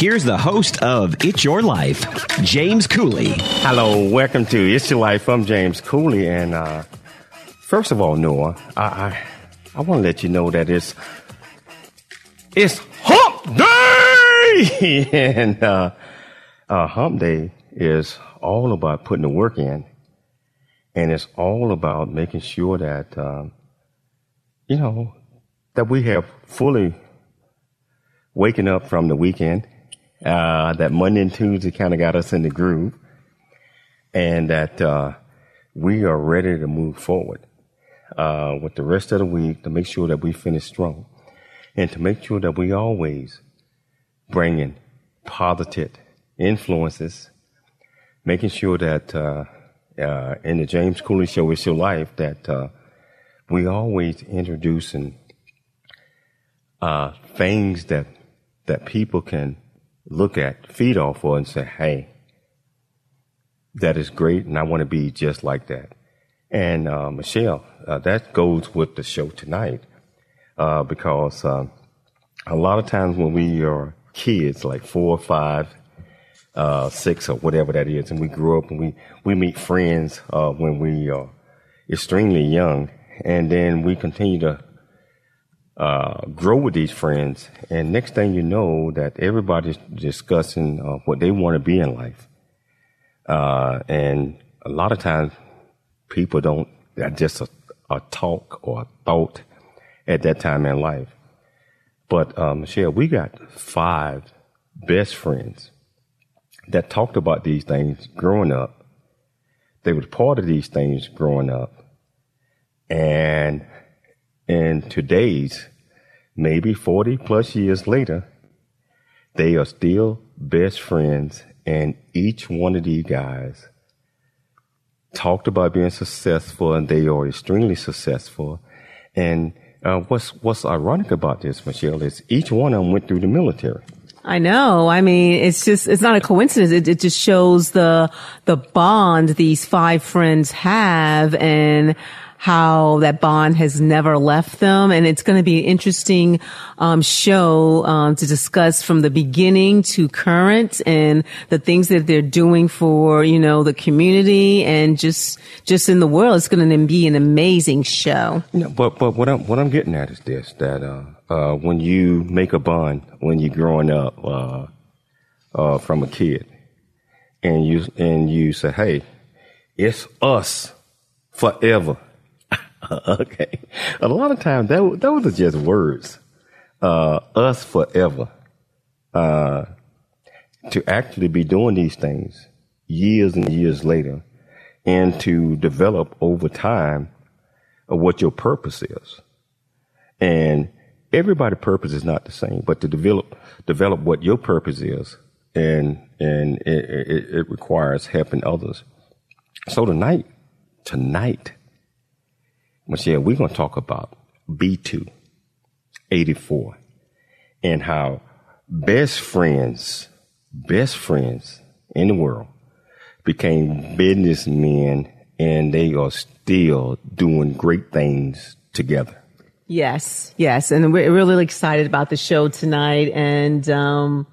here's the host of It's Your Life, James Cooley. Hello, welcome to It's Your Life. I'm James Cooley, and uh, first of all, Noah, I I, I want to let you know that it's it's Hump Day, and uh, uh, Hump Day is all about putting the work in, and it's all about making sure that um, you know that we have fully waking up from the weekend uh, that Monday and Tuesday kind of got us in the groove, and that uh, we are ready to move forward uh, with the rest of the week to make sure that we finish strong, and to make sure that we always bring in positive influences, making sure that uh, uh, in the James Cooley Show, It's Your Life, that uh, we always introducing things that that people can look at, feed off of, and say, hey, that is great, and I want to be just like that. And uh, Michelle, uh, that goes with the show tonight uh, because uh, a lot of times when we are kids, like four or five, uh, six or whatever that is, and we grow up and we, we meet friends uh, when we are extremely young, and then we continue to uh, grow with these friends, and next thing you know, that everybody's discussing uh, what they want to be in life, uh, and a lot of times people don't. That's just a, a, talk or a thought at that time in life. But uh, Michelle, we got five best friends that talked about these things growing up. They were part of these things growing up, and in today's maybe 40 plus years later, they are still best friends. And each one of these guys talked about being successful and they are extremely successful. And uh, what's, what's ironic about this, Michelle, is each one of them went through the military. I know. I mean, it's just, it's not a coincidence. It, it just shows the, the bond these five friends have and how that bond has never left them. And it's going to be an interesting um, show um, to discuss from the beginning to current and the things that they're doing for, you know, the community and just just in the world. It's going to be an amazing show. Yeah, but but what I'm what I'm getting at is this that uh, uh, when you make a bond when you're growing up uh, uh from a kid and you and you say, hey, it's us forever okay. A lot of times that those are just words. Uh, us forever. Uh, to actually be doing these things years and years later and to develop over time what your purpose is. And everybody's purpose is not the same, but to develop, develop what your purpose is and, and it, it, it requires helping others. So tonight, tonight, Michelle, we're going to talk about BT 84 and how best friends, best friends in the world became businessmen and they are still doing great things together. Yes, yes. And we're really excited about the show tonight. And, um,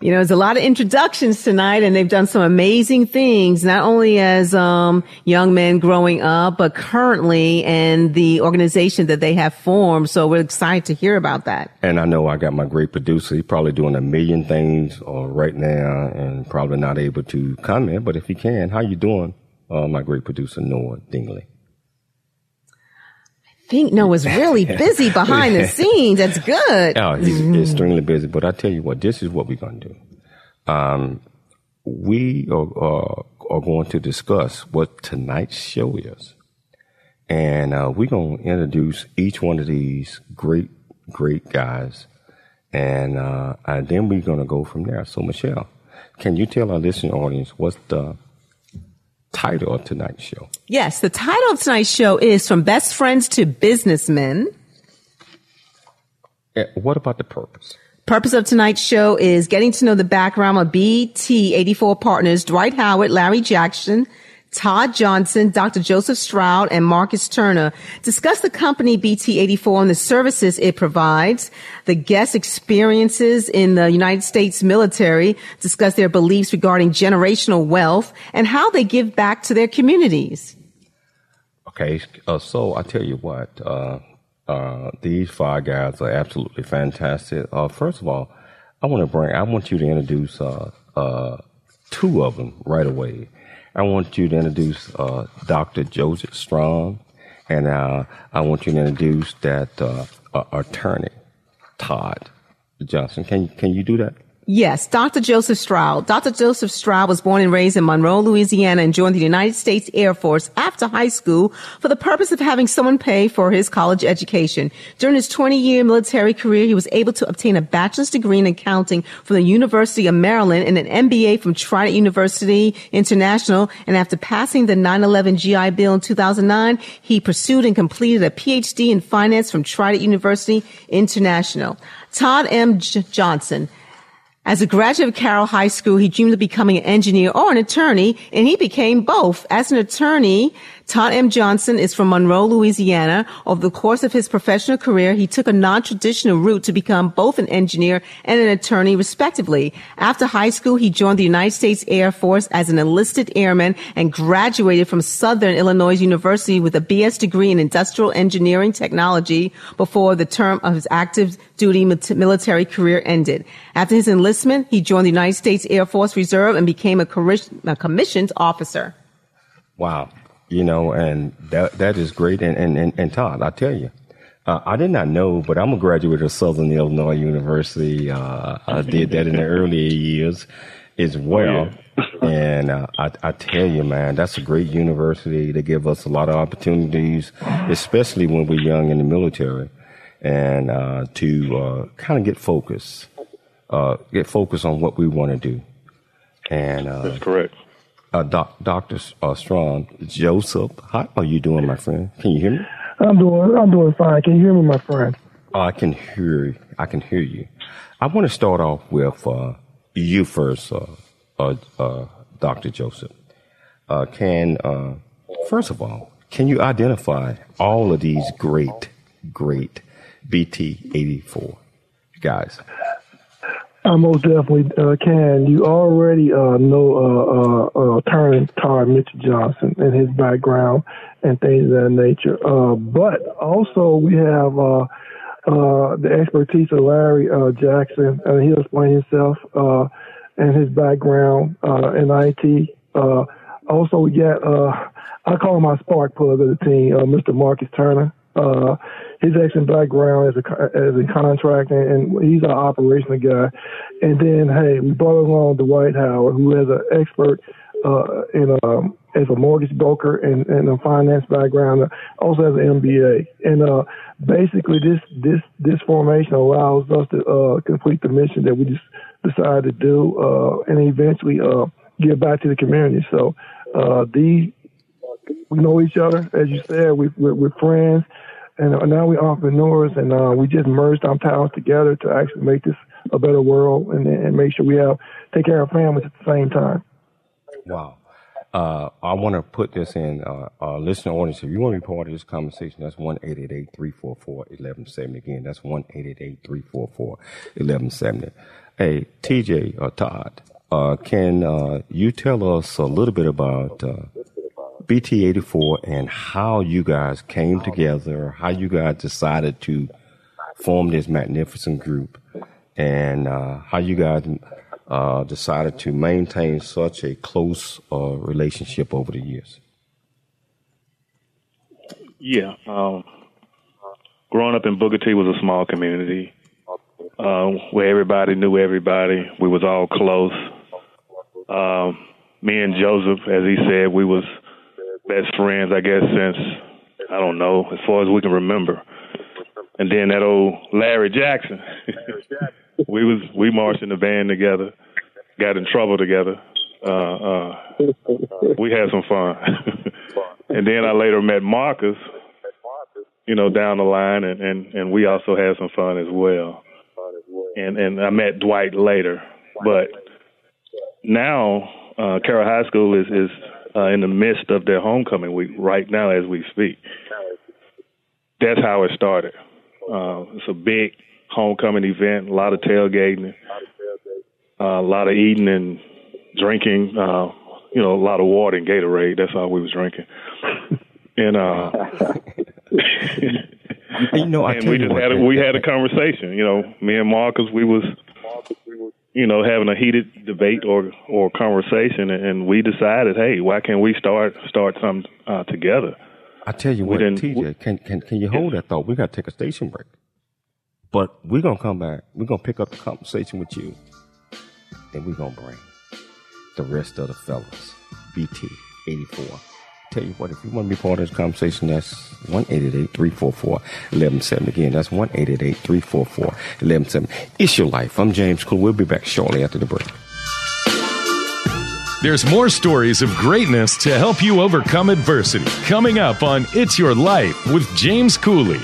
You know, there's a lot of introductions tonight and they've done some amazing things, not only as, um, young men growing up, but currently and the organization that they have formed. So we're excited to hear about that. And I know I got my great producer. He's probably doing a million things uh, right now and probably not able to comment, but if he can, how you doing? Uh, my great producer, Noah Dingley. Think Noah's really busy behind the scenes. That's good. Oh, he's mm. extremely busy. But I tell you what, this is what we're going to do. Um, we are, uh, are going to discuss what tonight's show is. And uh, we're going to introduce each one of these great, great guys. And, uh, and then we're going to go from there. So, Michelle, can you tell our listening audience what's the title of tonight's show? Yes, the title of tonight's show is From Best Friends to Businessmen. Eh, what about the purpose? Purpose of tonight's show is getting to know the background of BT84 partners Dwight Howard, Larry Jackson, Todd Johnson, Dr. Joseph Stroud, and Marcus Turner discuss the company BT84 and the services it provides, the guest experiences in the United States military, discuss their beliefs regarding generational wealth, and how they give back to their communities. Okay, uh, so I tell you what, uh, uh, these five guys are absolutely fantastic. Uh, first of all, I want to bring, I want you to introduce uh, uh, two of them right away. I want you to introduce uh, Dr. Joseph Strong, and uh, I want you to introduce that uh, attorney, Todd Johnson. Can can you do that? Yes, Dr. Joseph Stroud. Dr. Joseph Stroud was born and raised in Monroe, Louisiana and joined the United States Air Force after high school for the purpose of having someone pay for his college education. During his 20 year military career, he was able to obtain a bachelor's degree in accounting from the University of Maryland and an MBA from Trident University International. And after passing the 9-11 GI Bill in 2009, he pursued and completed a PhD in finance from Trident University International. Todd M. J- Johnson as a graduate of Carroll High School, he dreamed of becoming an engineer or an attorney, and he became both. As an attorney, Todd M. Johnson is from Monroe, Louisiana. Over the course of his professional career, he took a non-traditional route to become both an engineer and an attorney, respectively. After high school, he joined the United States Air Force as an enlisted airman and graduated from Southern Illinois University with a BS degree in industrial engineering technology before the term of his active duty military career ended. After his enlistment, he joined the United States Air Force Reserve and became a, commissioned officer. Wow you know, and that that is great. And and and, and Todd, I tell you, uh, I did not know, but I'm a graduate of Southern Illinois University. Uh, I did that in the early years as well. and uh, I, I tell you, man, that's a great university. They give us a lot of opportunities, especially when we're young in the military, and uh, to uh, kind of get focused, uh, get focused on what we want to do. And that's correct uh, doc, Dr. Uh, Strong, Joseph. How are you doing, my friend? Can you hear me? I'm doing, I'm doing fine. Can you hear me, my friend? Oh, I can hear you. I can hear you. I want to start off with uh, you first, uh, uh, uh Dr. Joseph. can first of all, can you identify all of these great, great BT84 guys? I most definitely uh, can. You already uh, know uh, uh, Attorney Todd Mitchell Johnson and his background and things of that nature. Uh, but also we have uh, uh, the expertise of Larry uh, Jackson, and he'll explain himself uh, and his background uh, in IT. Uh, also, we got uh, I call him my spark plug of the team, uh, Mr. Marcus Turner. Uh, his excellent background as a as a contractor, and he's an operational guy. And then, hey, we brought along Dwight Howard, who has an expert uh, in um, as a mortgage broker and, and a finance background, also has an MBA. And uh, basically, this this this formation allows us to uh, complete the mission that we just decided to do, uh, and eventually uh, give back to the community. So uh, these we know each other, as you said. We, we're, we're friends and now we're entrepreneurs, and uh, we just merged our powers together to actually make this a better world and, and make sure we have take care of families at the same time. Wow. Uh, uh, I want to put this in uh, our listener audience. If you want to be part of this conversation, that's 1 344 1170. Again, that's 1 344 1170. Hey, TJ or Todd, uh, can uh, you tell us a little bit about uh, BT 84 and how you guys came together, how you guys decided to form this magnificent group, and uh, how you guys uh, decided to maintain such a close uh, relationship over the years? Yeah. Um, growing up in Booker T was a small community uh, where everybody knew everybody. We was all close. Um, me and Joseph, as he said, we was best friends, I guess, since I don't know, as far as we can remember. And then that old Larry Jackson. we was we marched in the band together, got in trouble together. Uh, uh, we had some fun. and then I later met Marcus, you know, down the line, and, and, and we also had some fun as well. And and I met Dwight later, but now uh, Carroll High School is is uh, in the midst of their homecoming week right now as we speak. That's how it started. Uh, it's a big homecoming event, a lot of tailgating, uh, a lot of eating and drinking. Uh, you know, a lot of water and Gatorade. That's all we was drinking. and uh, you know, I and we just had a, we had a conversation. You know, me and Marcus, we was you know having a heated debate or or conversation, and we decided, hey, why can't we start start something uh, together? I tell you we what, TJ, can can can you hold that thought? We got to take a station break. But we're gonna come back. We're gonna pick up the conversation with you, and we're gonna bring the rest of the fellas. BT eighty four. Tell you what, if you want to be part of this conversation, that's 1-888-344-1170. Again, that's 1-888-344-1170. It's your life. I'm James Cool. We'll be back shortly after the break. There's more stories of greatness to help you overcome adversity coming up on It's Your Life with James Cooley.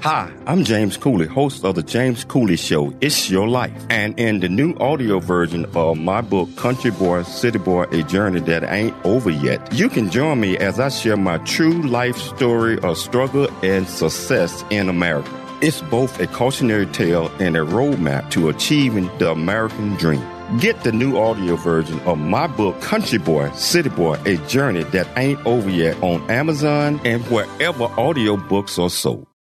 Hi, I'm James Cooley, host of the James Cooley Show, It's Your Life. And in the new audio version of my book, Country Boy, City Boy, A Journey That Ain't Over Yet, you can join me as I share my true life story of struggle and success in America. It's both a cautionary tale and a roadmap to achieving the American dream. Get the new audio version of my book, Country Boy, City Boy, A Journey That Ain't Over Yet on Amazon and wherever audiobooks are sold.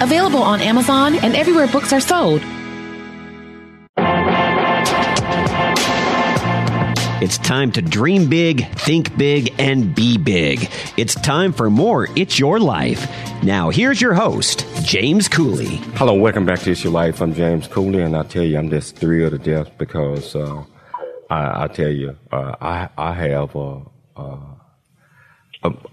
available on Amazon and everywhere books are sold. It's time to dream big, think big, and be big. It's time for more It's Your Life. Now, here's your host, James Cooley. Hello, welcome back to It's Your Life. I'm James Cooley, and I tell you, I'm just thrilled to death because uh, I, I, tell you, uh, I, I have, uh, uh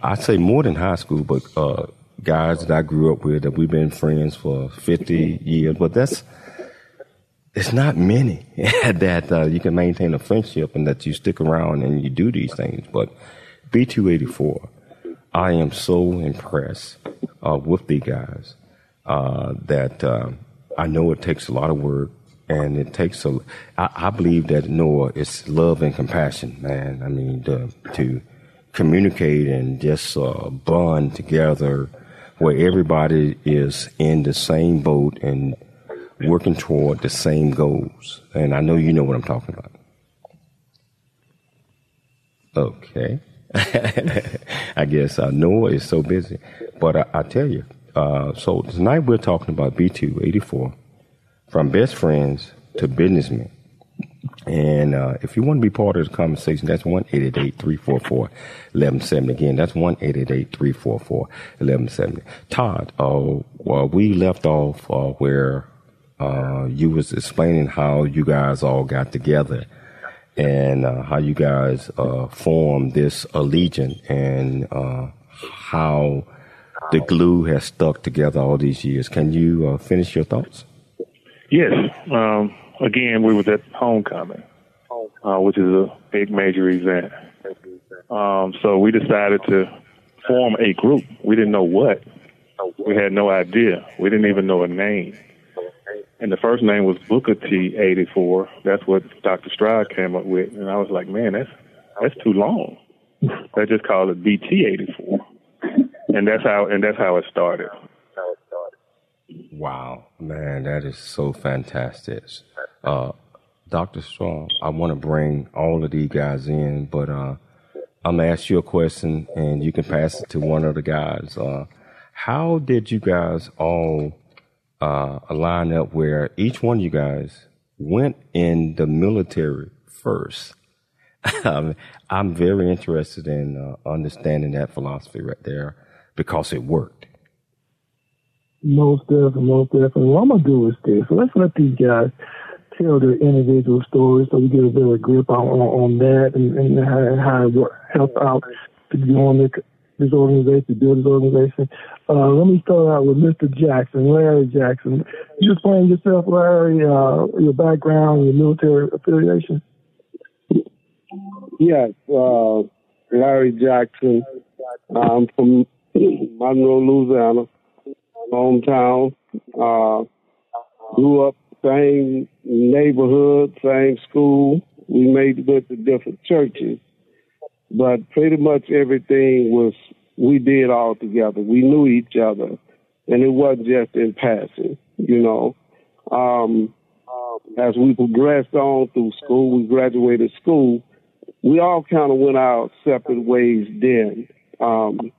I say more than high school, but uh, guys that I grew up with that we've been friends for 50 years. But that's it's not many that uh, you can maintain a friendship and that you stick around and you do these things. But BT84, I am so impressed uh, with the guys uh, that uh, I know it takes a lot of work and it takes a. I, I believe that Noah is love and compassion, man. I mean, to, to communicate and just uh, bond together where everybody is in the same boat and working toward the same goals. And I know you know what I'm talking about. Okay. I guess uh, Noah is so busy. But I, I tell you, uh, so tonight we're talking about BT84 from best friends to businessmen. And uh, if you want to be part of the conversation, that's 1 344 1170. Again, that's 1 344 1170. Todd, uh, well, we left off uh, where uh, you was explaining how you guys all got together and uh, how you guys uh, formed this allegiance and uh, how the glue has stuck together all these years. Can you finish your thoughts? Yes. Um, again, we was at homecoming, uh, which is a big major event. Um, so we decided to form a group. We didn't know what. We had no idea. We didn't even know a name. And the first name was Booker T eighty four. That's what Dr. Stroud came up with. And I was like, Man, that's that's too long. They just called it BT eighty four. And that's how and that's how it started. Wow, man, that is so fantastic. Uh, Dr. Strong, I want to bring all of these guys in, but uh, I'm going to ask you a question and you can pass it to one of the guys. Uh, how did you guys all uh, line up where each one of you guys went in the military first? I'm very interested in uh, understanding that philosophy right there because it worked. Most definitely, most definitely. What I'm gonna do is this. So Let's let these guys tell their individual stories so we get a better grip on on, on that and, and how, how it help out to join the, this organization, build this organization. Uh, let me start out with Mr. Jackson, Larry Jackson. You explain yourself, Larry, uh, your background, your military affiliation. Yes, uh, Larry Jackson. I'm from Monroe, Louisiana hometown. Uh, grew up same neighborhood, same school. We made went to different churches, but pretty much everything was we did all together. We knew each other, and it wasn't just in passing. You know, um, as we progressed on through school, we graduated school. We all kind of went our separate ways then. Um,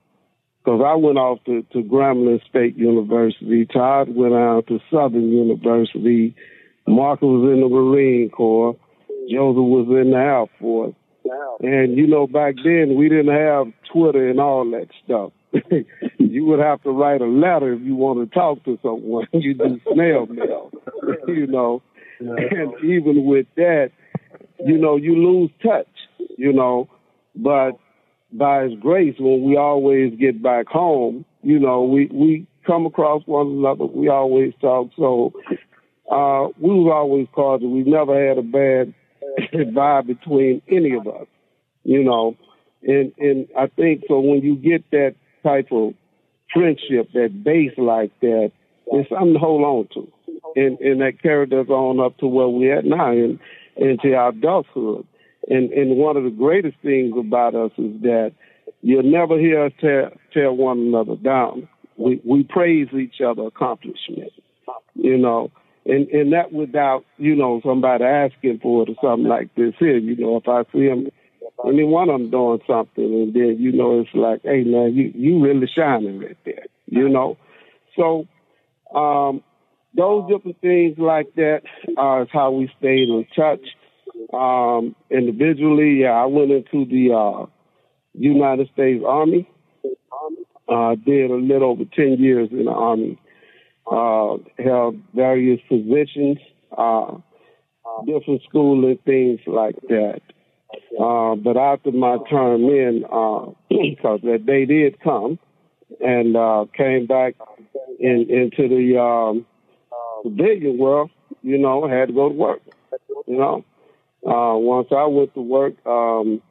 because I went off to, to Grambling State University. Todd went out to Southern University. Mark was in the Marine Corps. Joseph was in the Air Force. And, you know, back then we didn't have Twitter and all that stuff. you would have to write a letter if you want to talk to someone. you do snail mail, you know. And even with that, you know, you lose touch, you know. But by His grace, when we always get back home, you know, we we come across one another. We always talk. So uh, we was always cordial. We've never had a bad vibe between any of us, you know. And and I think so when you get that type of friendship, that base like that, it's something to hold on to. And and that carried us on up to where we're at now and into our adulthood. And and one of the greatest things about us is that you'll never hear us tear, tear one another down. We we praise each other accomplishments, you know, and and that without you know somebody asking for it or something like this here. You know, if I see him, any one of them doing something, and then you know it's like, hey man, you you really shining right there, you know. So um, those different things like that is how we stayed in touch. Um, individually, yeah, I went into the uh, United States Army. Uh, did a little over 10 years in the Army. Uh, held various positions, uh, different and things like that. Uh, but after my term in, because uh, that day did come, and uh, came back in, into the um, civilian world, you know, had to go to work. You know, uh, once I went to work, um,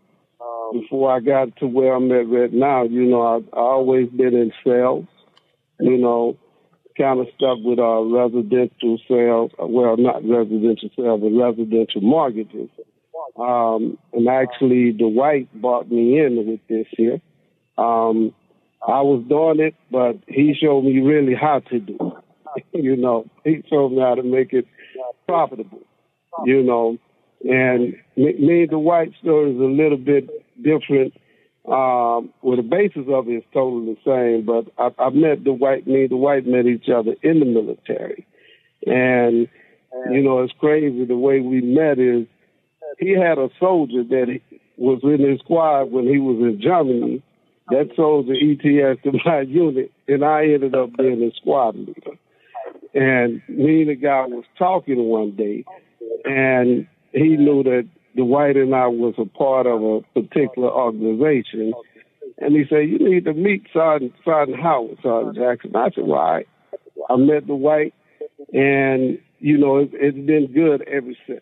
before I got to where I'm at right now, you know, I've always been in sales. You know, kind of stuff with uh, residential sales. Well, not residential sales, but residential mortgages. Um, and actually, Dwight brought me in with this here. Um, I was doing it, but he showed me really how to do it. you know, he showed me how to make it profitable. You know, and and Dwight story is a little bit different. Um, well, the basis of it is totally the same, but I, I met Dwight, me and Dwight met each other in the military. And, you know, it's crazy the way we met is he had a soldier that was in his squad when he was in Germany. That soldier ETS to my unit, and I ended up being a squad leader. And me and the guy was talking one day, and he knew that Dwight and I was a part of a particular organization. And he said, You need to meet Sergeant, Sergeant Howard, Sergeant Jackson. I said, Well, I, met Dwight, and, you know, it, it's been good ever since.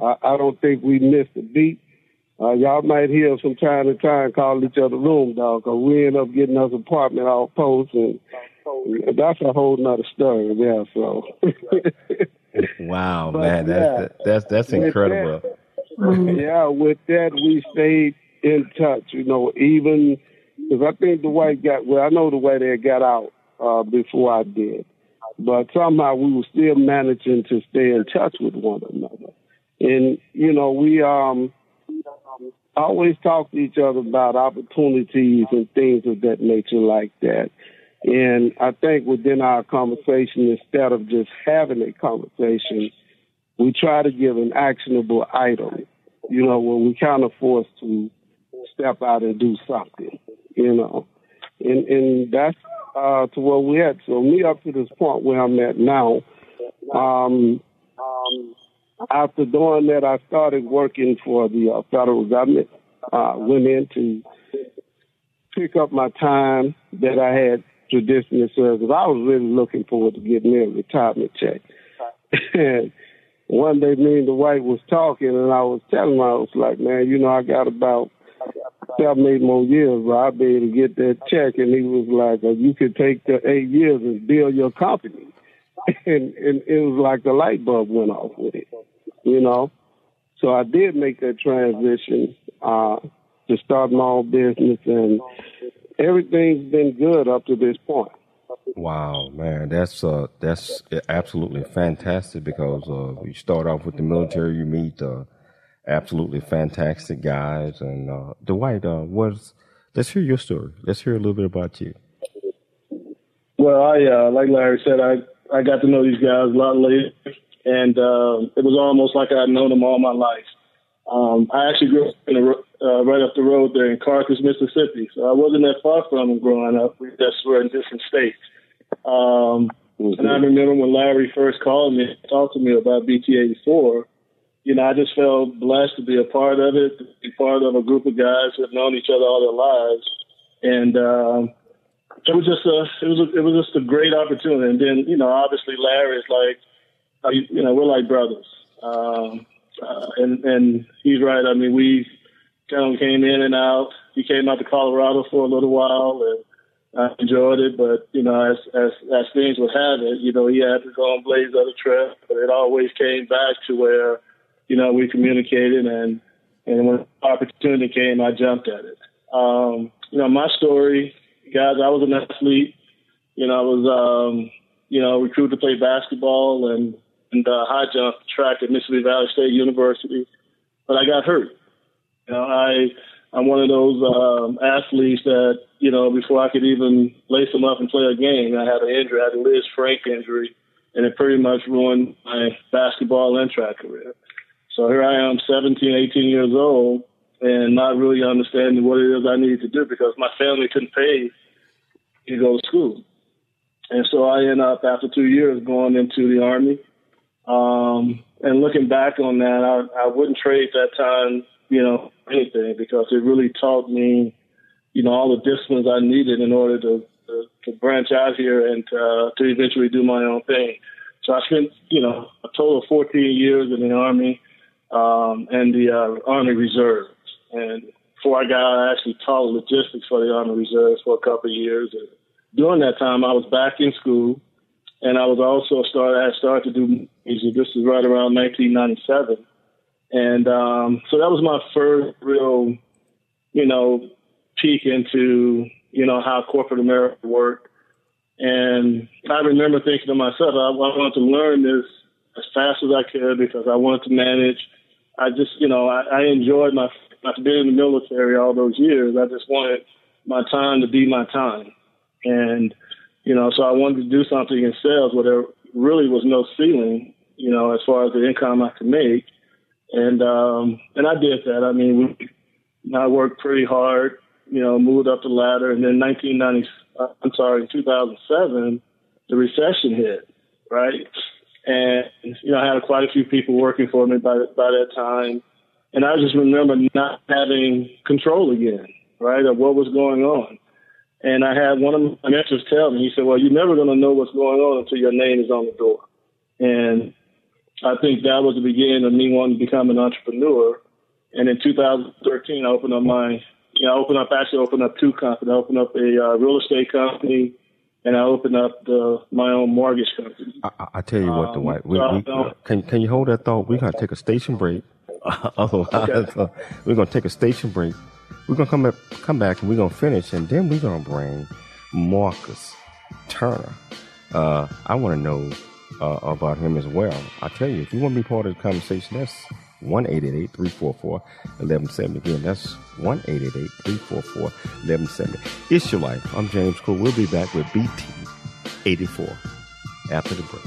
I, I don't think we missed a beat. Uh, y'all might hear us from time to time call each other room dog, because we end up getting us apartment off post, and that's a whole nother story there. So, wow, man, that's yeah, that's that's incredible. That, yeah, with that we stayed in touch. You know, even because I think Dwight got well, I know the way they got out uh, before I did, but somehow we were still managing to stay in touch with one another. And you know, we um always talk to each other about opportunities and things of that nature like that. And I think within our conversation, instead of just having a conversation, we try to give an actionable item, you know, when we kind of forced to step out and do something, you know. And and that's uh, to where we're at. So me up to this point where I'm at now, um, um, after doing that, I started working for the uh, federal government. Uh, went in to pick up my time that I had traditionally served. Because I was really looking forward to getting a retirement check. and one day, me and the wife was talking, and I was telling him, I was like, man, you know, I got about seven, eight more years, but I'll be able to get that check. And he was like, well, you could take the eight years and build your company. and, and it was like the light bulb went off with it you know. So I did make that transition uh, to start my own business, and everything's been good up to this point. Wow, man, that's uh, that's absolutely fantastic because uh, you start off with the military, you meet uh, absolutely fantastic guys, and uh, Dwight, uh, was let's hear your story. Let's hear a little bit about you. Well, I uh, like Larry said, I I got to know these guys a lot later and uh, it was almost like I'd known them all my life. Um, I actually grew up in a, uh, right up the road there in Carthage, Mississippi, so I wasn't that far from them growing up. We just were in different states. Um, mm-hmm. And I remember when Larry first called me and talked to me about BT84, you know, I just felt blessed to be a part of it, to be part of a group of guys who have known each other all their lives. And um, it was just a, it was a, it was just a great opportunity. And then, you know, obviously Larry is like, you know, we're like brothers. Um, uh, and and he's right. I mean, we kind of came in and out. He came out to Colorado for a little while, and I enjoyed it. But you know, as as as things would have it, you know, he had to go on Blaze other trip, but it always came back to where, you know, we communicated, and and when opportunity came, I jumped at it. Um, you know, my story, guys, I was an athlete. You know, I was um, you know recruited to play basketball and and uh, high jump track at Mississippi Valley State University, but I got hurt. You know, I I'm one of those um, athletes that you know before I could even lace them up and play a game, I had an injury. I had a Liz Frank injury, and it pretty much ruined my basketball and track career. So here I am, 17, 18 years old, and not really understanding what it is I needed to do because my family couldn't pay to go to school. And so I end up after two years going into the army um, and looking back on that, I, I wouldn't trade that time, you know, anything because it really taught me, you know, all the disciplines I needed in order to to, to branch out here and uh, to eventually do my own thing. So I spent, you know, a total of 14 years in the Army um, and the uh, Army Reserves. And before I got out, I actually taught logistics for the Army Reserves for a couple of years. And during that time, I was back in school, and I was also started. I started to do music. This is right around 1997, and um, so that was my first real, you know, peek into you know how corporate America worked. And I remember thinking to myself, I, I wanted to learn this as fast as I could because I wanted to manage. I just, you know, I, I enjoyed my being in the military all those years. I just wanted my time to be my time, and you know, so I wanted to do something in sales where there really was no ceiling, you know, as far as the income I could make, and um, and I did that. I mean, we, I worked pretty hard, you know, moved up the ladder, and then 1990, uh, I'm sorry, 2007, the recession hit, right? And you know, I had quite a few people working for me by by that time, and I just remember not having control again, right, of what was going on. And I had one of my mentors tell me, he said, "Well, you're never going to know what's going on until your name is on the door." And I think that was the beginning of me wanting to become an entrepreneur. And in 2013, I opened up my, you know, I opened up actually opened up two companies. I opened up a uh, real estate company and I opened up the, my own mortgage company. I, I tell you what, Dwight, we, we, can can you hold that thought? We're gonna take a station break. Otherwise, okay. uh, we're gonna take a station break. We're gonna come back, come back, and we're gonna finish, and then we're gonna bring Marcus Turner. Uh, I want to know uh, about him as well. I tell you, if you want to be part of the conversation, that's one eight eight eight three four four eleven seventy. Again, that's one eight eight eight three four four eleven seventy. It's your life. I'm James Cool. We'll be back with BT 84 after the break.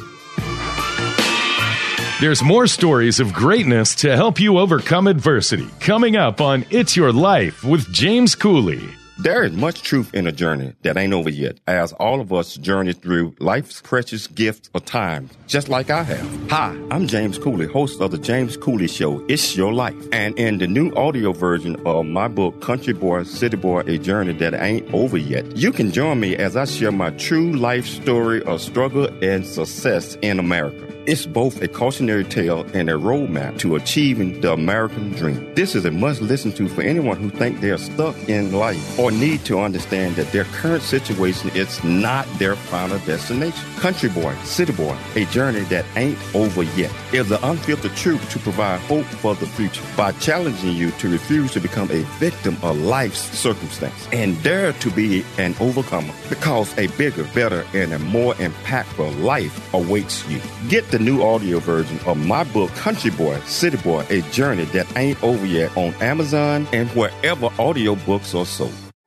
There's more stories of greatness to help you overcome adversity coming up on It's Your Life with James Cooley. There is much truth in a journey that ain't over yet, as all of us journey through life's precious gifts of time, just like I have. Hi, I'm James Cooley, host of the James Cooley Show, It's Your Life. And in the new audio version of my book, Country Boy, City Boy, A Journey That Ain't Over Yet, you can join me as I share my true life story of struggle and success in America. It's both a cautionary tale and a roadmap to achieving the American dream. This is a must listen to for anyone who think they're stuck in life or need to understand that their current situation is not their final destination. Country Boy, City Boy, a journey that ain't over yet, is the unfiltered truth to provide hope for the future by challenging you to refuse to become a victim of life's circumstance and dare to be an overcomer because a bigger, better, and a more impactful life awaits you. Get the new audio version of my book, Country Boy, City Boy, A Journey That Ain't Over Yet on Amazon and wherever audiobooks are sold.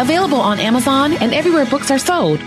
available on Amazon and everywhere books are sold.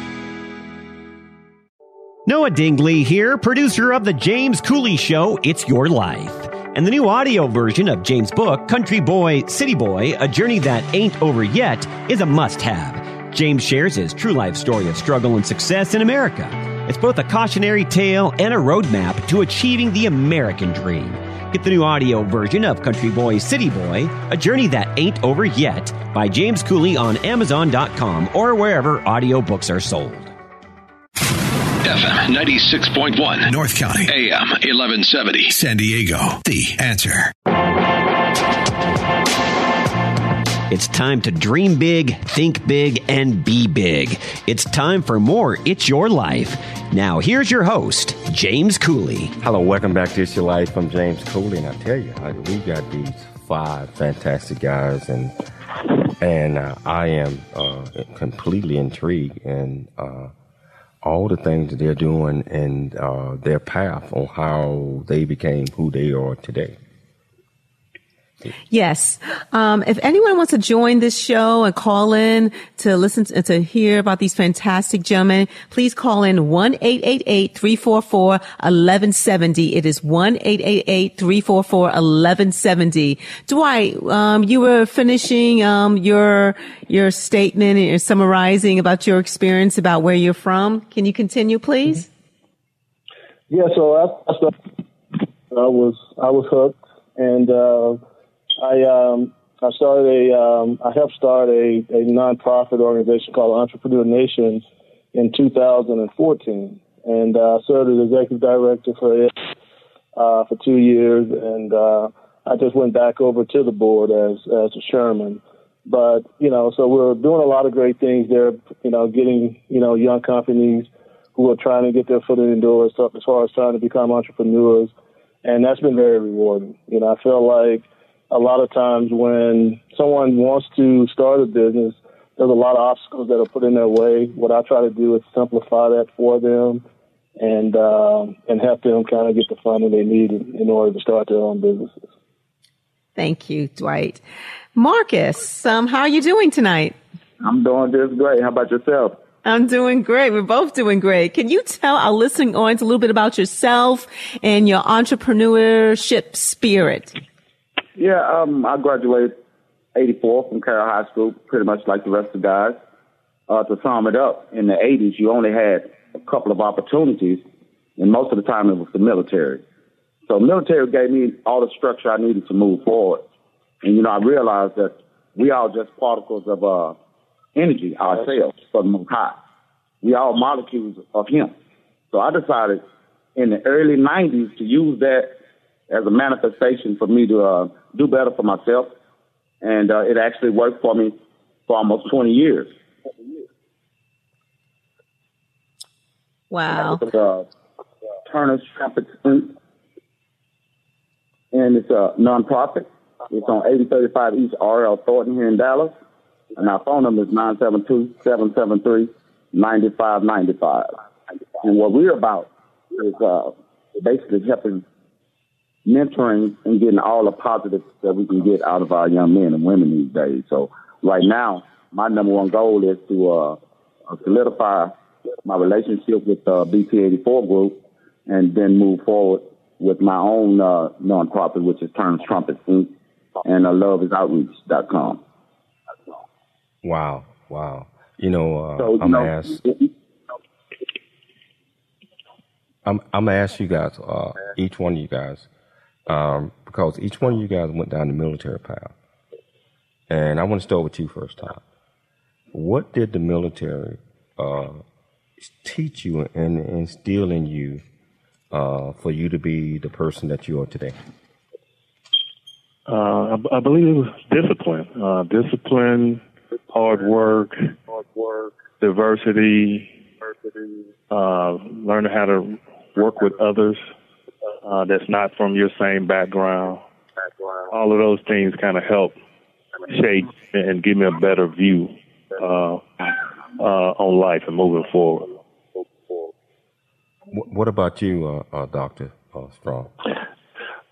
Noah Dingley here, producer of The James Cooley Show, It's Your Life. And the new audio version of James' book, Country Boy, City Boy, A Journey That Ain't Over Yet, is a must have. James shares his true life story of struggle and success in America. It's both a cautionary tale and a roadmap to achieving the American dream. Get the new audio version of Country Boy, City Boy, A Journey That Ain't Over Yet by James Cooley on Amazon.com or wherever audiobooks are sold. FM 96.1 North County. AM 1170 San Diego. The Answer It's time to dream big, think big, and be big. It's time for more It's Your Life. Now, here's your host, James Cooley. Hello, welcome back to It's Your Life. I'm James Cooley, and I tell you, we got these five fantastic guys, and and uh, I am uh, completely intrigued and uh, all the things that they're doing and uh, their path on how they became who they are today. Yes. Um, if anyone wants to join this show and call in to listen to, to hear about these fantastic gentlemen, please call in 1-888-344-1170. It is 1-888-344-1170. Dwight, um, you were finishing, um, your, your statement and you're summarizing about your experience about where you're from. Can you continue, please? Yeah, so I, I was, I was hooked and, uh, I um, I started a um, I helped start a, a nonprofit organization called Entrepreneur Nations in 2014, and uh, served as executive director for it uh, for two years, and uh, I just went back over to the board as as a chairman. But you know, so we're doing a lot of great things there. You know, getting you know young companies who are trying to get their foot in the door as far as trying to become entrepreneurs, and that's been very rewarding. You know, I feel like a lot of times when someone wants to start a business, there's a lot of obstacles that are put in their way. What I try to do is simplify that for them and um, and help them kind of get the funding they need in order to start their own businesses. Thank you, Dwight. Marcus, um, how are you doing tonight? I'm doing just great. How about yourself? I'm doing great. We're both doing great. Can you tell our listening audience a little bit about yourself and your entrepreneurship spirit? Yeah, um, I graduated 84 from Carroll High School, pretty much like the rest of the guys. Uh, to sum it up, in the 80s, you only had a couple of opportunities, and most of the time it was the military. So military gave me all the structure I needed to move forward. And, you know, I realized that we all just particles of uh, energy ourselves for the High. We all molecules of Him. So I decided in the early 90s to use that as a manifestation for me to uh, do better for myself. And uh, it actually worked for me for almost 20 years. Wow. And uh, Turner's Trumpet And it's a nonprofit. It's on 8035 East RL Thornton here in Dallas. And our phone number is 972-773-9595. And what we're about is uh, basically helping mentoring and getting all the positives that we can get out of our young men and women these days. So right now, my number one goal is to uh, solidify my relationship with uh, BT84 Group and then move forward with my own uh, nonprofit, which is Turns Trumpet Inc. and uh, loveIsOutreach.com. Wow, wow. You know, uh, so, you I'm know, asked. I'm, I'm gonna ask you guys, uh, each one of you guys, um, because each one of you guys went down the military path. And I want to start with you first, Todd. What did the military uh, teach you and instill in you uh, for you to be the person that you are today? Uh, I, I, believe it was discipline, uh, discipline, hard work, hard work, diversity, diversity, uh, learning how to work with others, uh, that's not from your same background. All of those things kind of help shape and give me a better view uh, uh, on life and moving forward. What about you, uh, uh, Doctor uh, Strong?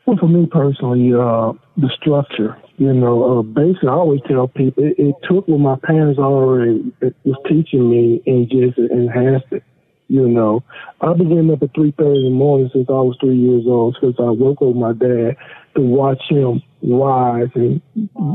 Well, for me personally, the structure. You know, basically, I always tell people it, it took what my parents already was teaching me and just enhanced it. You know, I've been getting up at three thirty in the morning since I was three years old because I work with my dad to watch him rise and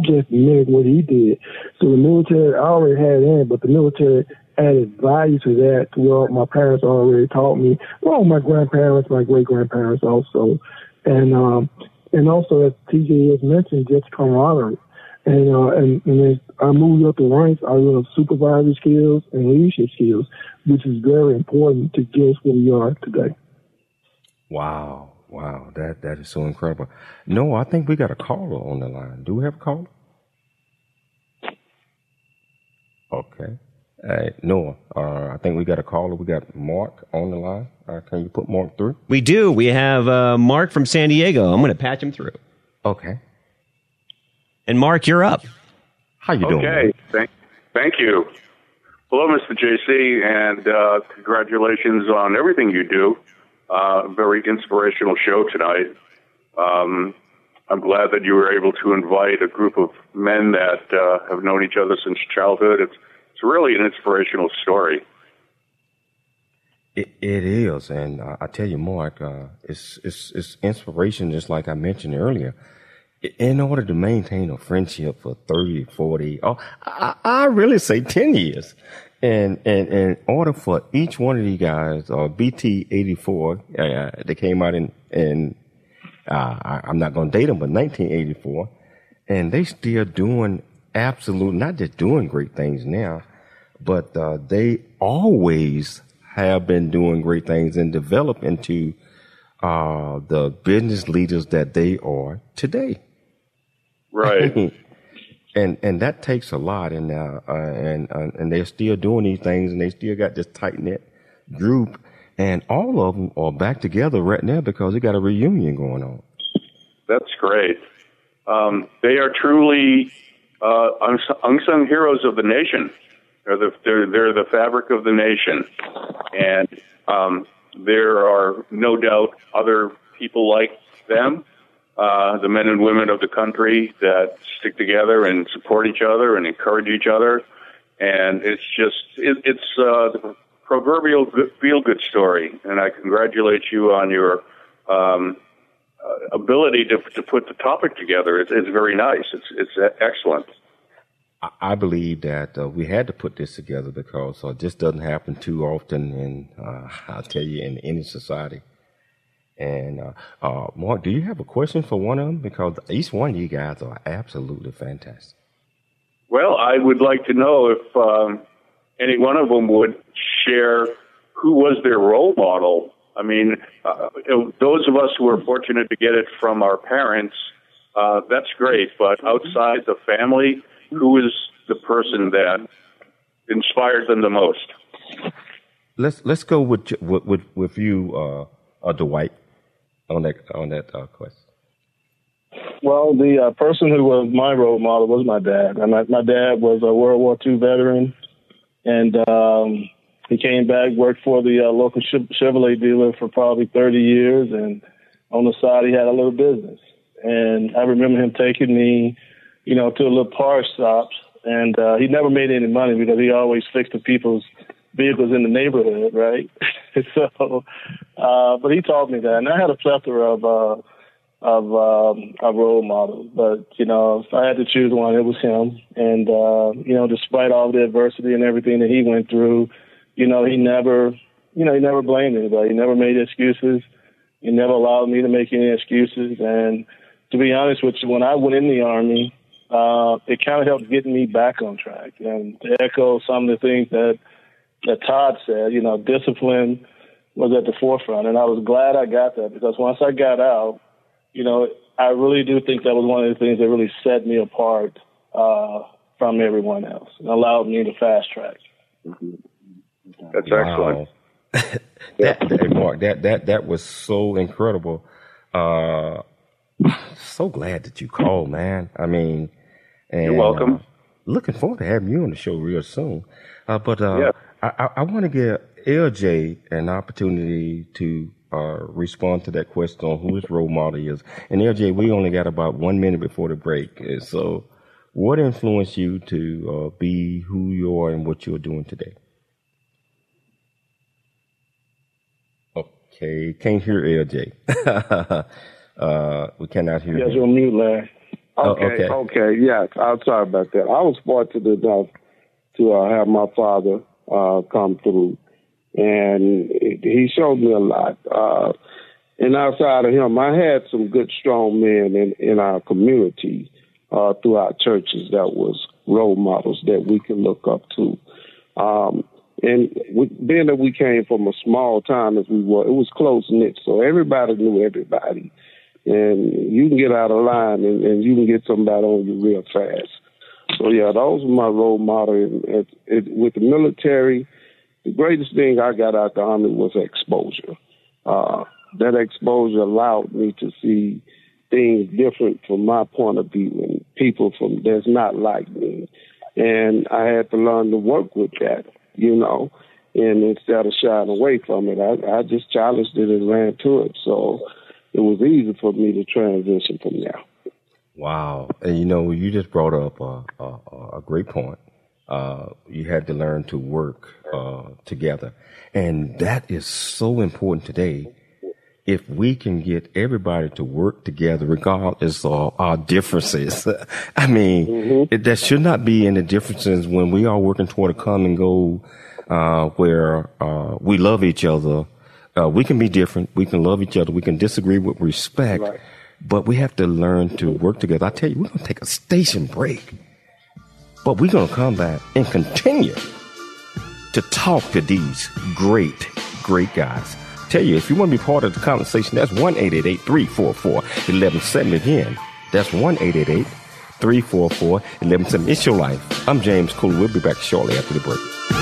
just mimic what he did. So the military, I already had in, but the military added value to that what my parents already taught me. Well, my grandparents, my great grandparents also, and um, and also as TJ has mentioned, just camaraderie. And uh, and, and as I moved up the ranks, I learned supervisory skills and leadership skills, which is very important to get us where we are today. Wow, wow, that that is so incredible. No, I think we got a caller on the line. Do we have a caller? Okay. Uh, Noah, uh, I think we got a caller. We got Mark on the line. Uh, can you put Mark through? We do. We have uh, Mark from San Diego. I'm going to patch him through. Okay. And Mark, you're up. How you doing? Okay, thank, thank you. Hello, Mr. JC, and uh, congratulations on everything you do. Uh, very inspirational show tonight. Um, I'm glad that you were able to invite a group of men that uh, have known each other since childhood. It's it's really an inspirational story. It, it is, and uh, I tell you, Mark, uh, it's it's it's inspiration, just like I mentioned earlier. In order to maintain a friendship for 30, 40, oh, I, I really say 10 years. And, and, in order for each one of these guys, uh, BT 84, uh, they came out in, in, uh, I, I'm not going to date them, but 1984. And they still doing absolute, not just doing great things now, but, uh, they always have been doing great things and develop into, uh, the business leaders that they are today. Right. and and that takes a lot, and uh, uh, and uh, and they're still doing these things, and they still got this tight knit group, and all of them are back together right now because they got a reunion going on. That's great. Um, they are truly uh, unsung heroes of the nation. They're the they're, they're the fabric of the nation, and um, there are no doubt other people like them uh, the men and women of the country that stick together and support each other and encourage each other. And it's just, it, it's uh, the proverbial feel good story. And I congratulate you on your um, uh, ability to, to put the topic together. It's, it's very nice. It's, it's excellent. I believe that uh, we had to put this together because uh, this doesn't happen too often, and uh, I'll tell you, in any society. And uh, uh, Mark, do you have a question for one of them? Because each one of you guys are absolutely fantastic. Well, I would like to know if um, any one of them would share who was their role model. I mean, uh, those of us who are fortunate to get it from our parents, uh, that's great. But outside the family, who is the person that inspired them the most? Let's let's go with with with you, uh, uh, Dwight on that on that uh, quest? Well, the uh, person who was my role model was my dad. And my, my dad was a World War II veteran, and um, he came back, worked for the uh, local Chevrolet dealer for probably 30 years, and on the side he had a little business. And I remember him taking me, you know, to a little parts shops, and uh, he never made any money because he always fixed the people's vehicles in the neighborhood, right? so, uh, but he taught me that, and I had a plethora of uh, of um, role models. But you know, if I had to choose one, it was him. And uh, you know, despite all the adversity and everything that he went through, you know, he never, you know, he never blamed anybody. He never made excuses. He never allowed me to make any excuses. And to be honest with you, when I went in the army, uh, it kind of helped get me back on track. And to echo some of the things that that Todd said, you know, discipline was at the forefront. And I was glad I got that because once I got out, you know, I really do think that was one of the things that really set me apart uh, from everyone else and allowed me to fast track. That's wow. excellent. that, that, Mark, that, that, that was so incredible. Uh, so glad that you called, man. I mean, and, you're welcome. Uh, looking forward to having you on the show real soon. Uh, but uh, yeah. I, I want to give LJ an opportunity to uh, respond to that question on who his role model is. And LJ, we only got about one minute before the break. So, what influenced you to uh, be who you are and what you're doing today? Okay, can't hear LJ. uh, we cannot hear. Yes, you're on mute, Larry. Oh, okay, okay, okay, yes. I'm sorry about that. I was fortunate enough to uh, have my father uh, come through, and he showed me a lot. Uh, and outside of him, I had some good, strong men in, in our community uh, through our churches that was role models that we can look up to. Um, and we, being that we came from a small town as we were, it was close knit, so everybody knew everybody. And you can get out of line and, and you can get somebody on you real fast. So yeah, those were my role model. With the military, the greatest thing I got out of the army was exposure. Uh, that exposure allowed me to see things different from my point of view and people from that's not like me. And I had to learn to work with that, you know, and instead of shying away from it, I, I just challenged it and ran to it. So it was easy for me to transition from there. Wow. And you know, you just brought up a, a, a great point. Uh, you had to learn to work uh, together. And that is so important today. If we can get everybody to work together, regardless of our differences, I mean, mm-hmm. it, there should not be any differences when we are working toward a common goal uh, where uh, we love each other. Uh, we can be different. We can love each other. We can disagree with respect. Right but we have to learn to work together. I tell you, we're going to take a station break, but we're going to come back and continue to talk to these great, great guys. Tell you, if you want to be part of the conversation, that's 1 344 1170 again. That's 1 344 1170. It's your life. I'm James Cooley. We'll be back shortly after the break.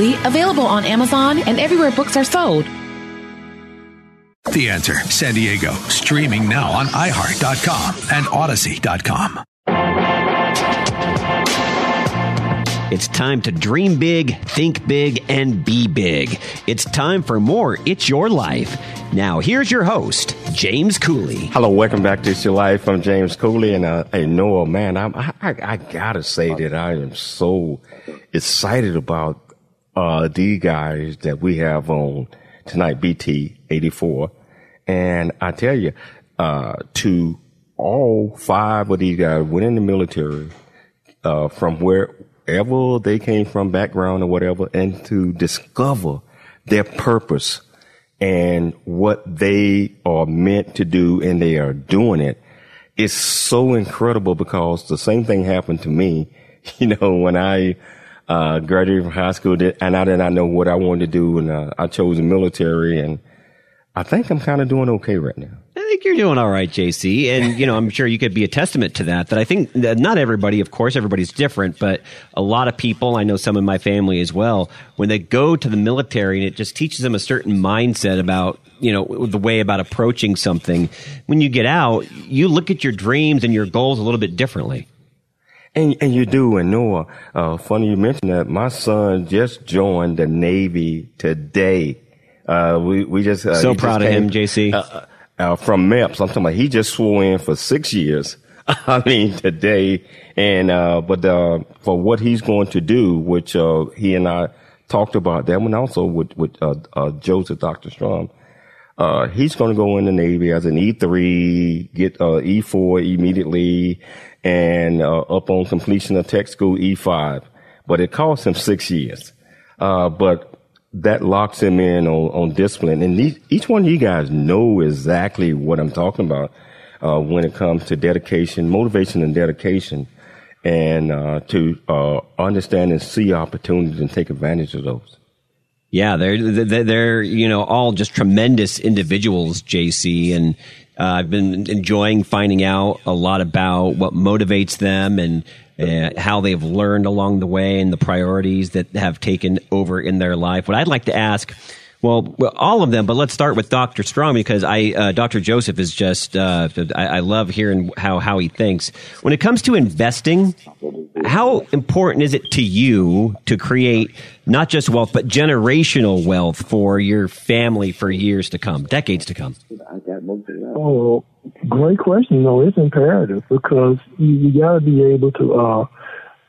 available on Amazon and everywhere books are sold. The Answer San Diego, streaming now on iHeart.com and Audacy.com. It's time to dream big, think big, and be big. It's time for more It's Your Life. Now, here's your host, James Cooley. Hello, welcome back to It's Your Life. I'm James Cooley, and uh, hey, Noah, man, I'm, I, I, I gotta say that I am so excited about uh, the guys that we have on tonight, BT 84. And I tell you, uh, to all five of these guys went in the military, uh, from wherever they came from, background or whatever, and to discover their purpose and what they are meant to do and they are doing it. It's so incredible because the same thing happened to me, you know, when I, uh, graduated from high school, and I did not know what I wanted to do, and uh, I chose the military, and I think I'm kind of doing okay right now. I think you're doing all right, JC, and you know I'm sure you could be a testament to that. That I think that not everybody, of course, everybody's different, but a lot of people, I know some in my family as well, when they go to the military, and it just teaches them a certain mindset about you know the way about approaching something. When you get out, you look at your dreams and your goals a little bit differently. And, and you do. And Noah, uh, funny you mentioned that my son just joined the Navy today. Uh, we, we just, uh, so proud of him, JC. Uh, uh, from MEPS. I'm talking about he just swore in for six years. I mean, today. And, uh, but, uh, for what he's going to do, which, uh, he and I talked about that one also with, with, uh, uh, Joseph Dr. Strong. Uh, he's going to go in the Navy as an E3, get, uh, E4 immediately, and uh, up on completion of tech school E5. But it cost him six years. Uh, but that locks him in on, on discipline. And these, each one of you guys know exactly what I'm talking about uh, when it comes to dedication, motivation, and dedication, and uh, to uh, understand and see opportunities and take advantage of those. Yeah, they're, they're, you know, all just tremendous individuals, JC. And uh, I've been enjoying finding out a lot about what motivates them and uh, how they've learned along the way and the priorities that have taken over in their life. What I'd like to ask well, well, all of them, but let's start with Dr. Strong because I, uh, Dr. Joseph is just, uh, I, I, love hearing how, how he thinks. When it comes to investing, how important is it to you to create not just wealth, but generational wealth for your family for years to come, decades to come? Oh, great question. No, it's imperative because you, you got to be able to, uh,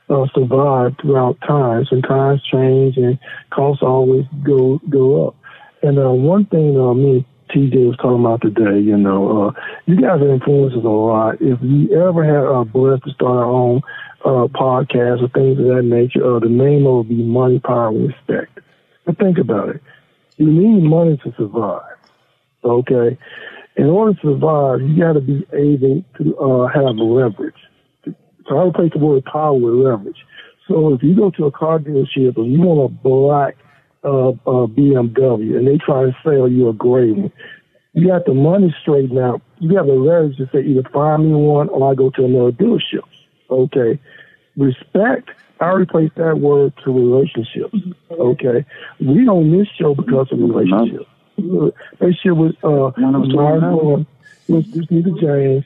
uh, survive throughout times and times change and costs always go go up. And uh, one thing uh, me TJ was talking about today, you know, uh, you guys are influencers a lot. If you ever had a uh, blessed to start our own uh, podcast or things of that nature, uh, the name would be Money, Power, and Respect. But think about it. You need money to survive. Okay? In order to survive, you got to be able to uh, have leverage. So I replace the word power with leverage. So if you go to a car dealership and you want a black uh, uh, BMW and they try to sell you a gray one. You got the money straightened out. You have the leverage to say either find me one or I go to another dealership. Okay. Respect, I replace that word to relationships. Okay. We on this show because of relationships. That shit was uh Mark was just Nita James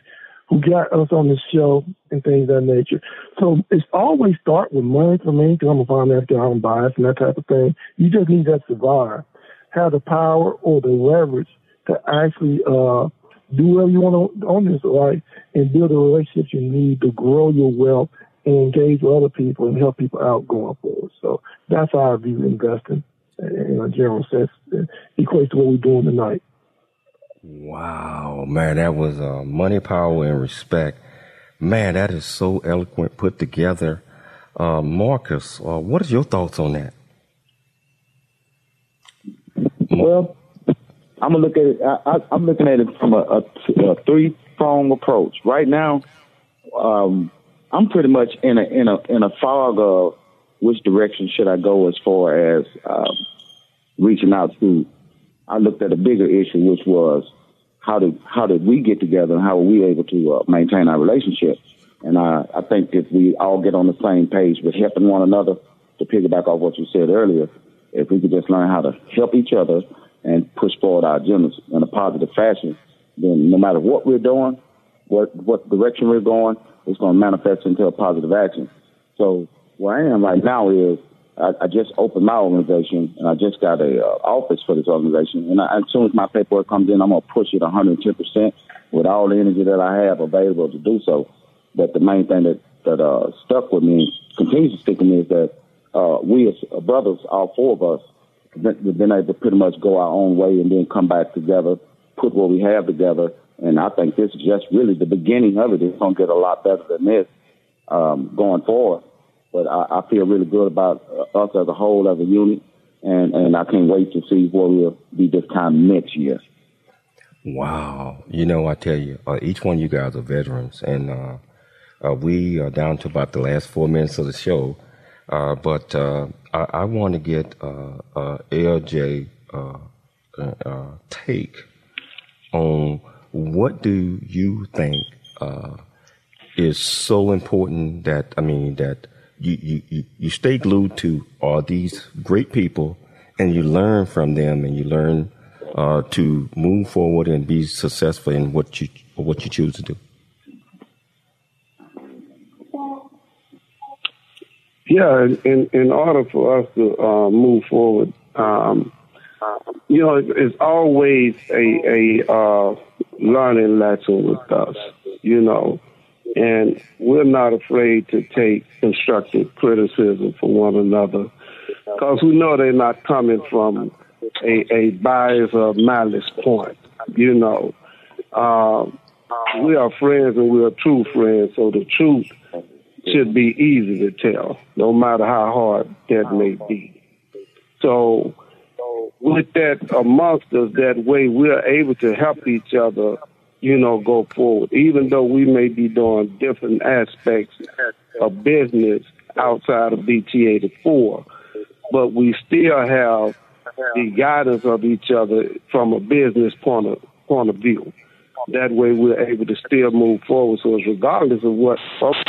who got us on the show and things of that nature. So it's always start with money for me because I'm a finance guy, I'm biased and that type of thing. You just need that survive, have the power or the leverage to actually uh, do whatever you want on this life and build the relationships you need to grow your wealth and engage with other people and help people out going forward. So that's how I view investing in a general sense. It equates to what we're doing tonight. Wow, man, that was uh, money, power, and respect. Man, that is so eloquent put together. Uh, Marcus, uh, what are your thoughts on that? Well, I'm gonna look at it. I, am looking at it from a, a, a three prong approach. Right now, um, I'm pretty much in a in a in a fog of which direction should I go as far as um, reaching out to. I looked at a bigger issue, which was how did how did we get together and how were we able to uh, maintain our relationship? And I, I think if we all get on the same page with helping one another, to piggyback off what you said earlier, if we could just learn how to help each other and push forward our agendas in a positive fashion, then no matter what we're doing, what what direction we're going, it's going to manifest into a positive action. So where I am right now is I, I just opened my organization and I just got a uh, office for this organization. And I, as soon as my paperwork comes in, I'm gonna push it 110 percent with all the energy that I have available to do so. But the main thing that that uh, stuck with me, continues to stick with me, is that uh, we as brothers, all four of us, have been able to pretty much go our own way and then come back together, put what we have together. And I think this is just really the beginning of it. It's gonna get a lot better than this um, going forward. But I, I feel really good about uh, us as a whole, as a unit, and and I can't wait to see where we'll be this time next year. Wow, you know, I tell you, uh, each one of you guys are veterans, and uh, uh, we are down to about the last four minutes of the show. Uh, but uh, I, I want to get LJ take on what do you think is so important that I mean that you, you, you stay glued to all these great people and you learn from them and you learn uh, to move forward and be successful in what you what you choose to do. Yeah, in in order for us to uh, move forward, um, you know, it's always a a uh, learning lesson with us. You know, and we're not afraid to take constructive criticism from one another because we know they're not coming from a, a bias or malice point. You know, um, we are friends and we are true friends, so the truth should be easy to tell, no matter how hard that may be. So with that amongst us, that way we're able to help each other, you know, go forward. Even though we may be doing different aspects of business outside of BT 84, but we still have the guidance of each other from a business point of point of view. That way, we're able to still move forward. So, it's regardless of what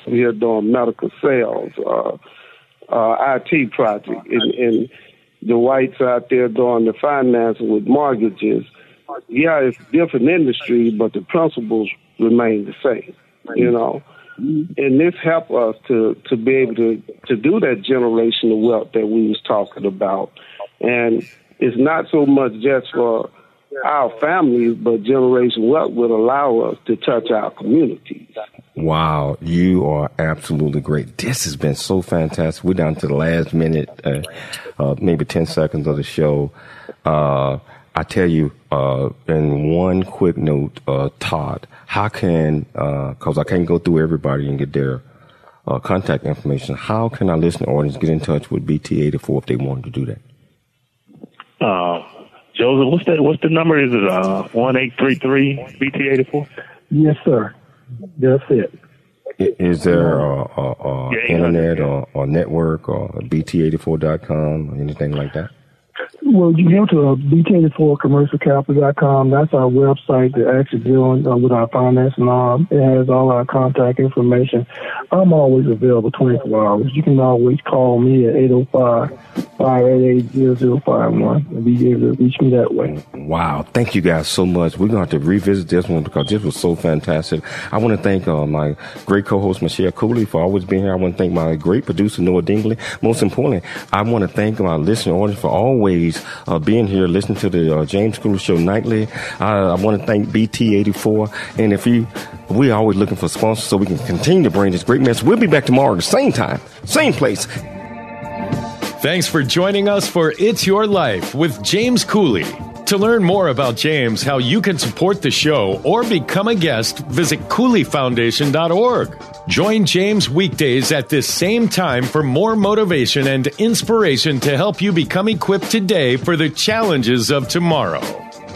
here doing medical sales, uh, uh, IT project, and, and the whites out there doing the financing with mortgages. Yeah, it's different industry, but the principles remain the same. You know, and this helped us to to be able to to do that generational wealth that we was talking about, and it's not so much just for our families, but generation wealth would allow us to touch our communities. Wow, you are absolutely great. This has been so fantastic. We're down to the last minute, uh, uh, maybe 10 seconds of the show. Uh, I tell you, uh, in one quick note, uh, Todd, how can, because uh, I can't go through everybody and get their contact information, how can our listening audience get in touch with BT84 if they wanted to do that? Joseph, what's the what's the number? Is it uh one eight three three BT eighty four? Yes, sir. That's it. Is there a, a, a yeah, internet or, or network or bt84.com or anything like that? Well, you go to uh, BT84commercialcapital.com. That's our website that actually dealing uh, with our financing arm. It has all our contact information. I'm always available 24 hours. You can always call me at 805-588-0051 and be able to reach me that way. Wow. Thank you guys so much. We're going to have to revisit this one because this was so fantastic. I want to thank uh, my great co-host, Michelle Cooley, for always being here. I want to thank my great producer, Noah Dingley. Most importantly, I want to thank my listening audience for always uh, being here, listening to the uh, James Cooley Show nightly. I want to thank BT84. And if you, we're always looking for sponsors so we can continue to bring this great message. We'll be back tomorrow at the same time, same place. Thanks for joining us for It's Your Life with James Cooley. To learn more about James, how you can support the show, or become a guest, visit CooleyFoundation.org. Join James weekdays at this same time for more motivation and inspiration to help you become equipped today for the challenges of tomorrow.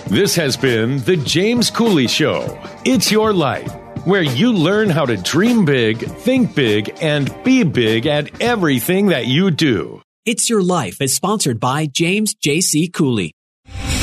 This has been The James Cooley Show. It's Your Life, where you learn how to dream big, think big, and be big at everything that you do. It's Your Life is sponsored by James J.C. Cooley.